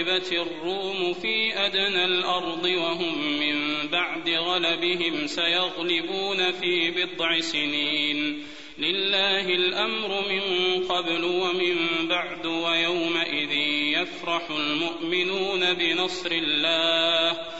غلبت الروم في أدنى الأرض وهم من بعد غلبهم سيغلبون في بضع سنين. لله الأمر من قبل ومن بعد ويومئذ يفرح المؤمنون بنصر الله.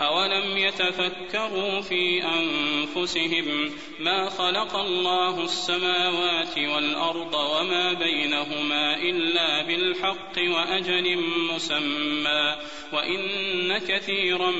أولم يتفكروا في أنفسهم ما خلق الله السماوات والأرض وما بينهما إلا بالحق وأجل مسمى وإن كثيرا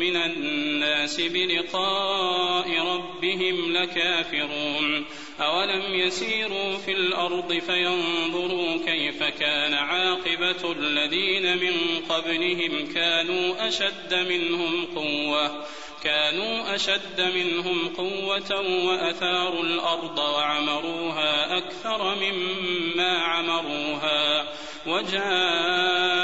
من الناس بلقاء ربهم لكافرون أولم يسيروا في الأرض فينظروا كيف كان عاقبة الذين من قبلهم كانوا أشد منهم قوة كانوا أشد منهم قوة وأثاروا الأرض وعمروها أكثر مما عمروها وجاءتهم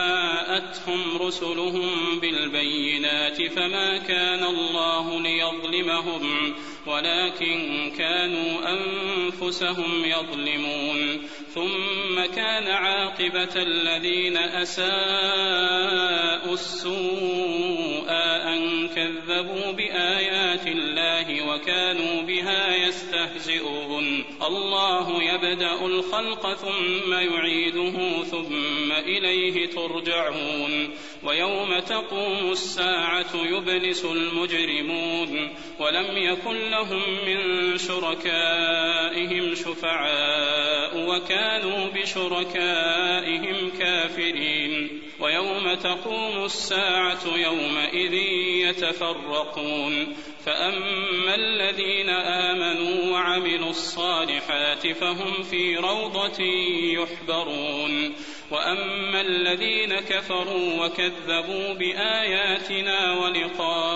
رسلهم بالبينات فما كان الله ليظلمهم ولكن كانوا أنفسهم يظلمون. ثم كان عاقبة الذين أساءوا السوء أن كذبوا بآيات الله وكانوا بها يستهزئون. الله يبدأ الخلق ثم يعيده ثم إليه ترجعون. ويوم تقوم الساعة يبلس المجرمون. ولم يكن لهم من شركائهم شفعاء وكانوا بشركائهم كافرين. ويوم تقوم الساعة يومئذ يتفرقون. فأما الذين آمنوا وعملوا الصالحات فهم في روضة يحبرون. وأما الذين كفروا وكذبوا بآياتنا ولقاء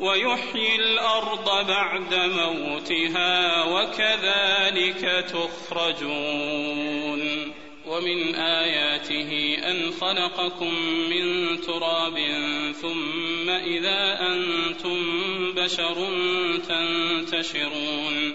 ويحيي الأرض بعد موتها وكذلك تخرجون. ومن آياته أن خلقكم من تراب ثم إذا أنتم بشر تنتشرون.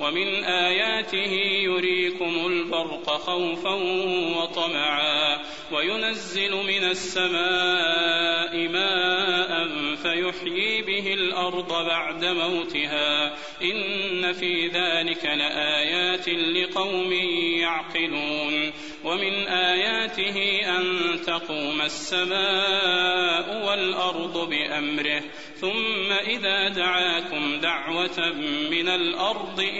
ومن آياته يريكم البرق خوفا وطمعا وينزل من السماء ماء فيحيي به الأرض بعد موتها إن في ذلك لآيات لقوم يعقلون ومن آياته أن تقوم السماء والأرض بأمره ثم إذا دعاكم دعوة من الأرض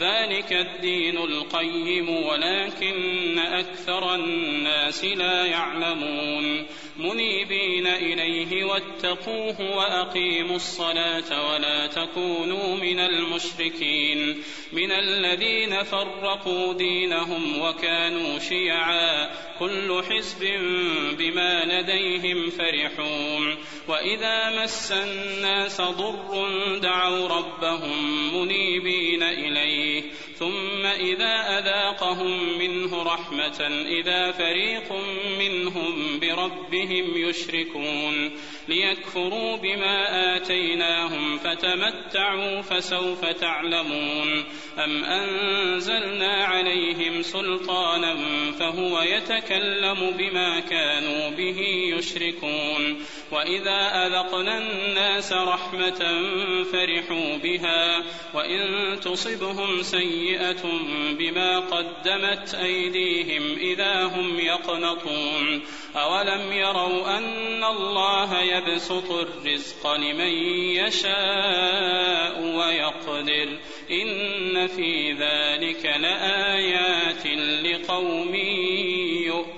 ذلك الدين القيم ولكن أكثر الناس لا يعلمون. منيبين إليه واتقوه وأقيموا الصلاة ولا تكونوا من المشركين. من الذين فرقوا دينهم وكانوا شيعا كل حزب بما لديهم فرحون. وإذا مس الناس ضر دعوا ربهم منيبين إليه فيه ثم إذا أذاقهم منه رحمة إذا فريق منهم بربهم يشركون. ليكفروا بما آتيناهم فتمتعوا فسوف تعلمون. أم أنزلنا عليهم سلطانا فهو يتكلم بما كانوا به يشركون. وإذا أذقنا الناس رحمة فرحوا بها. وإن تصبهم سيئة بما قدمت أيديهم إذا هم يقنطون. أولم يروا أن الله يبسط الرزق لمن يشاء ويقدر. إن في ذلك لآيات لقوم يؤمنون.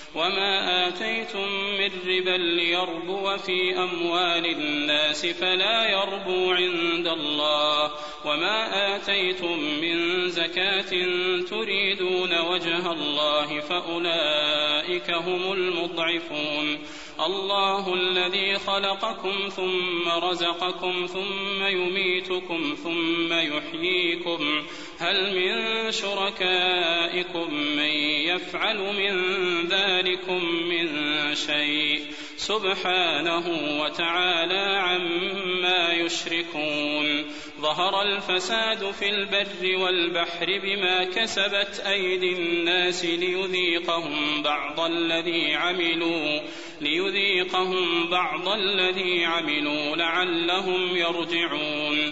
وما آتيتم من ربا ليربو في أموال الناس فلا يربو عند الله وما آتيتم من زكاة تريدون وجه الله فأولئك هم المضعفون الله الذي خلقكم ثم رزقكم ثم يميتكم ثم يحييكم هل من شركائكم من يفعل من ذلكم من شيء سبحانه وتعالى عما يشركون ظهر الفساد في البر والبحر بما كسبت أيدي الناس ليذيقهم بعض الذي عملوا ليذيقهم بعض الذي عملوا لعلهم يرجعون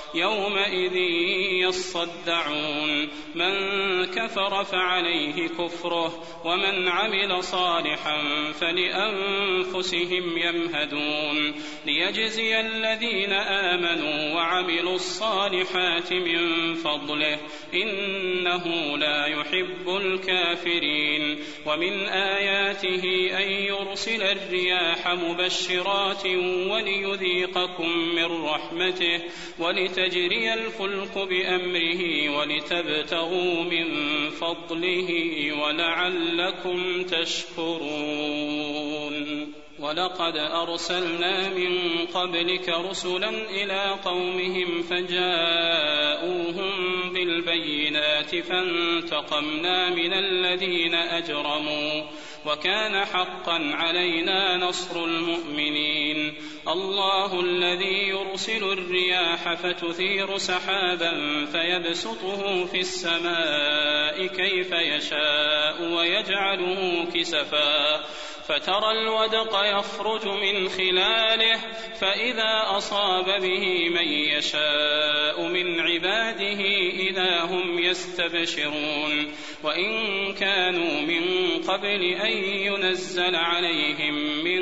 يومئذ يصدعون. من كفر فعليه كفره ومن عمل صالحا فلأنفسهم يمهدون. ليجزي الذين آمنوا وعملوا الصالحات من فضله إنه لا يحب الكافرين. ومن آياته أن يرسل الرياح مبشرات وليذيقكم من رحمته ولتجري الفلك بأمره ولتبتغوا من فضله ولعلكم تشكرون. ولقد أرسلنا من قبلك رسلا إلى قومهم فجاءوهم بالبينات فانتقمنا من الذين أجرموا وكان حقا علينا نصر المؤمنين. الله الذي يرسل الرياح فتثير سحابا فيبسطه في السماء كيف يشاء ويجعله كسفا فترى الودق يخرج من خلاله فإذا أصاب به من يشاء من عباده إذا هم يستبشرون وإن كانوا من قبل أن ينزل عليهم من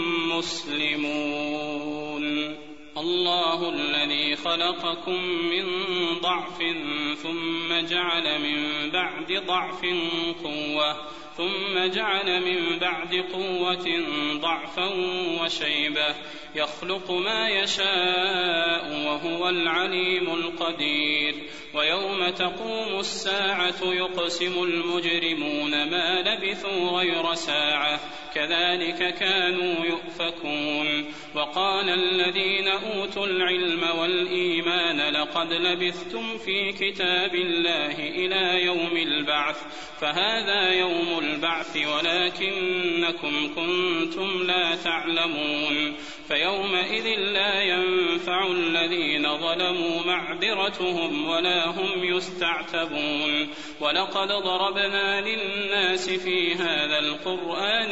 مسلمون الله الذي خلقكم من ضعف ثم جعل من بعد ضعف قوة ثم جعل من بعد قوة ضعفا وشيبة. يخلق ما يشاء وهو العليم القدير. ويوم تقوم الساعة يقسم المجرمون ما لبثوا غير ساعة. كذلك كانوا يؤفكون. وقال الذين أوتوا العلم والإيمان لقد لبثتم في كتاب الله إلى يوم البعث فهذا يوم البعث ولكنكم كنتم لا تعلمون. فيومئذ لا ينفع الذين ظلموا معذرتهم ولا هم يستعتبون. ولقد ضربنا للناس في هذا القرآن